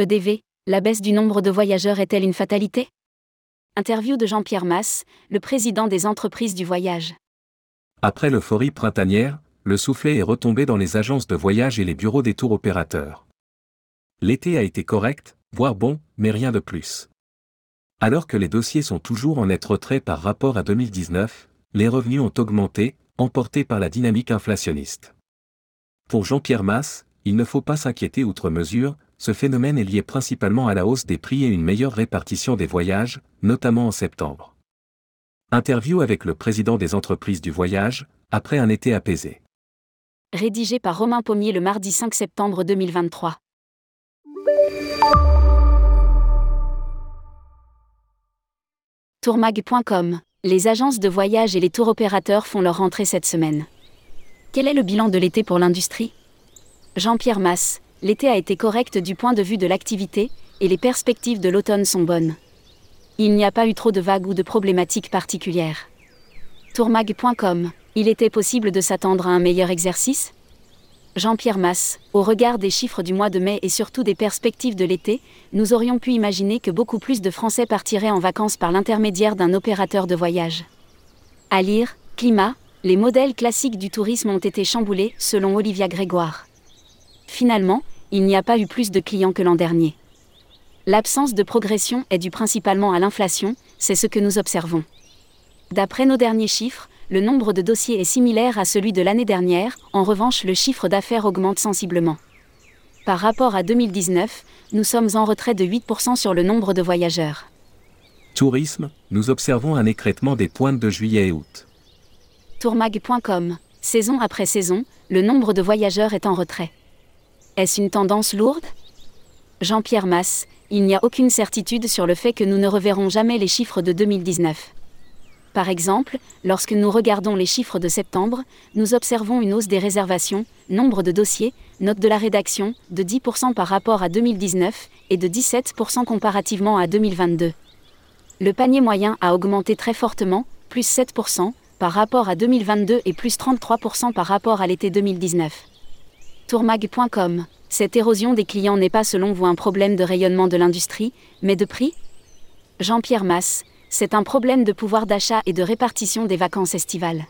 EDV, la baisse du nombre de voyageurs est-elle une fatalité? Interview de Jean-Pierre Masse, le président des entreprises du voyage. Après l'euphorie printanière, le soufflet est retombé dans les agences de voyage et les bureaux des tours opérateurs. L'été a été correct, voire bon, mais rien de plus. Alors que les dossiers sont toujours en net retrait par rapport à 2019, les revenus ont augmenté, emportés par la dynamique inflationniste. Pour Jean-Pierre Masse, il ne faut pas s'inquiéter outre mesure, ce phénomène est lié principalement à la hausse des prix et une meilleure répartition des voyages, notamment en septembre. Interview avec le président des entreprises du voyage, après un été apaisé. Rédigé par Romain Pommier le mardi 5 septembre 2023. Tourmag.com Les agences de voyage et les tours opérateurs font leur rentrée cette semaine. Quel est le bilan de l'été pour l'industrie? Jean-Pierre Masse, l'été a été correct du point de vue de l'activité, et les perspectives de l'automne sont bonnes. Il n'y a pas eu trop de vagues ou de problématiques particulières. Tourmag.com Il était possible de s'attendre à un meilleur exercice? Jean-Pierre Masse, au regard des chiffres du mois de mai et surtout des perspectives de l'été, nous aurions pu imaginer que beaucoup plus de Français partiraient en vacances par l'intermédiaire d'un opérateur de voyage. À lire, climat, les modèles classiques du tourisme ont été chamboulés, selon Olivia Grégoire. Finalement, il n'y a pas eu plus de clients que l'an dernier. L'absence de progression est due principalement à l'inflation, c'est ce que nous observons. D'après nos derniers chiffres, le nombre de dossiers est similaire à celui de l'année dernière, en revanche le chiffre d'affaires augmente sensiblement. Par rapport à 2019, nous sommes en retrait de 8% sur le nombre de voyageurs. Tourisme, nous observons un écrêtement des pointes de juillet et août. Tourmag.com Saison après saison, le nombre de voyageurs est en retrait. Est-ce une tendance lourde? Jean-Pierre Masse, il n'y a aucune certitude sur le fait que nous ne reverrons jamais les chiffres de 2019. Par exemple, lorsque nous regardons les chiffres de septembre, nous observons une hausse des réservations, nombre de dossiers, note de la rédaction, de 10% par rapport à 2019 et de 17% comparativement à 2022. Le panier moyen a augmenté très fortement, plus 7%, par rapport à 2022 et plus 33% par rapport à l'été 2019. Tourmag.com Cette érosion des clients n'est pas selon vous un problème de rayonnement de l'industrie, mais de prix? Jean-Pierre Masse, c'est un problème de pouvoir d'achat et de répartition des vacances estivales.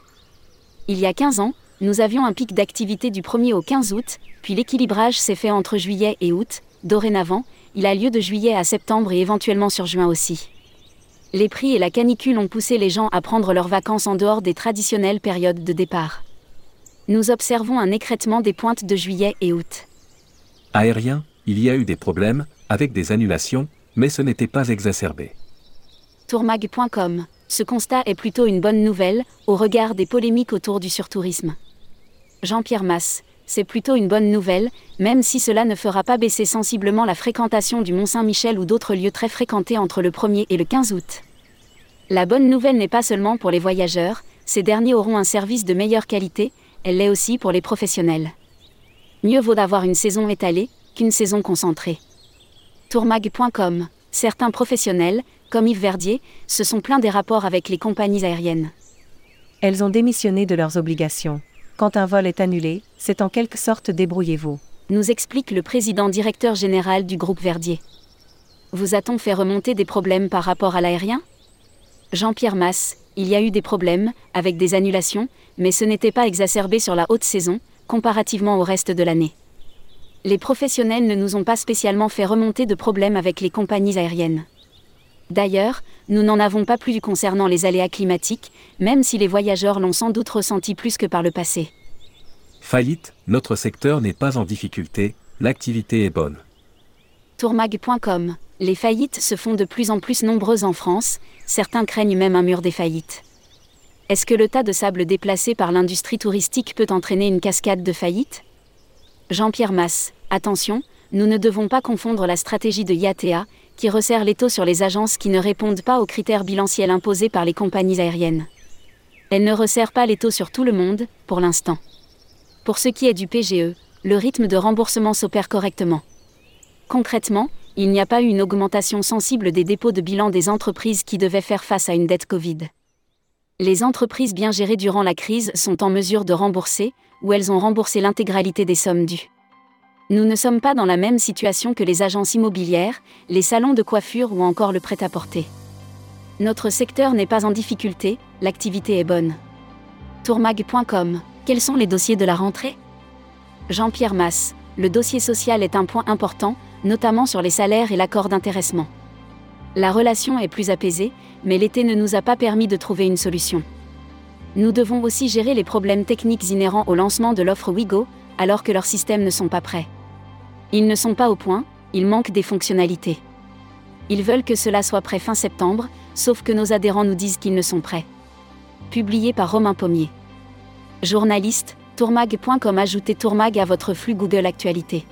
Il y a 15 ans, nous avions un pic d'activité du 1er au 15 août, puis l'équilibrage s'est fait entre juillet et août, dorénavant, il a lieu de juillet à septembre et éventuellement sur juin aussi. Les prix et la canicule ont poussé les gens à prendre leurs vacances en dehors des traditionnelles périodes de départ. Nous observons un écrêtement des pointes de juillet et août. Aérien, il y a eu des problèmes, avec des annulations, mais ce n'était pas exacerbé tourmag.com. Ce constat est plutôt une bonne nouvelle, au regard des polémiques autour du surtourisme. Jean-Pierre Masse, c'est plutôt une bonne nouvelle, même si cela ne fera pas baisser sensiblement la fréquentation du Mont-Saint-Michel ou d'autres lieux très fréquentés entre le 1er et le 15 août. La bonne nouvelle n'est pas seulement pour les voyageurs, ces derniers auront un service de meilleure qualité, elle l'est aussi pour les professionnels. Mieux vaut d'avoir une saison étalée qu'une saison concentrée. Tourmag.com Certains professionnels, comme Yves Verdier, se sont plaints des rapports avec les compagnies aériennes. Elles ont démissionné de leurs obligations. Quand un vol est annulé, c'est en quelque sorte débrouillez-vous. Nous explique le président directeur général du groupe Verdier. Vous a-t-on fait remonter des problèmes par rapport à l'aérien? Jean-Pierre Masse, il y a eu des problèmes, avec des annulations, mais ce n'était pas exacerbé sur la haute saison, comparativement au reste de l'année. Les professionnels ne nous ont pas spécialement fait remonter de problèmes avec les compagnies aériennes. D'ailleurs, nous n'en avons pas plus concernant les aléas climatiques, même si les voyageurs l'ont sans doute ressenti plus que par le passé. Faillite, notre secteur n'est pas en difficulté, l'activité est bonne. Tourmag.com Les faillites se font de plus en plus nombreuses en France, certains craignent même un mur des faillites. Est-ce que le tas de sable déplacé par l'industrie touristique peut entraîner une cascade de faillites? Jean-Pierre Masse, attention, nous ne devons pas confondre la stratégie de IATA, qui resserre les taux sur les agences qui ne répondent pas aux critères bilanciels imposés par les compagnies aériennes. Elle ne resserre pas les taux sur tout le monde, pour l'instant. Pour ce qui est du PGE, le rythme de remboursement s'opère correctement. Concrètement, il n'y a pas eu une augmentation sensible des dépôts de bilan des entreprises qui devaient faire face à une dette Covid. Les entreprises bien gérées durant la crise sont en mesure de rembourser, ou elles ont remboursé l'intégralité des sommes dues. Nous ne sommes pas dans la même situation que les agences immobilières, les salons de coiffure ou encore le prêt-à-porter. Notre secteur n'est pas en difficulté, l'activité est bonne. Tourmag.com Quels sont les dossiers de la rentrée? Jean-Pierre Masse, le dossier social est un point important, notamment sur les salaires et l'accord d'intéressement. La relation est plus apaisée, mais l'été ne nous a pas permis de trouver une solution. Nous devons aussi gérer les problèmes techniques inhérents au lancement de l'offre Wigo, alors que leurs systèmes ne sont pas prêts. Ils ne sont pas au point, ils manquent des fonctionnalités. Ils veulent que cela soit prêt fin septembre, sauf que nos adhérents nous disent qu'ils ne sont prêts. Publié par Romain Pommier. Journaliste, tourmag.com Ajoutez Tourmag à votre flux Google Actualité.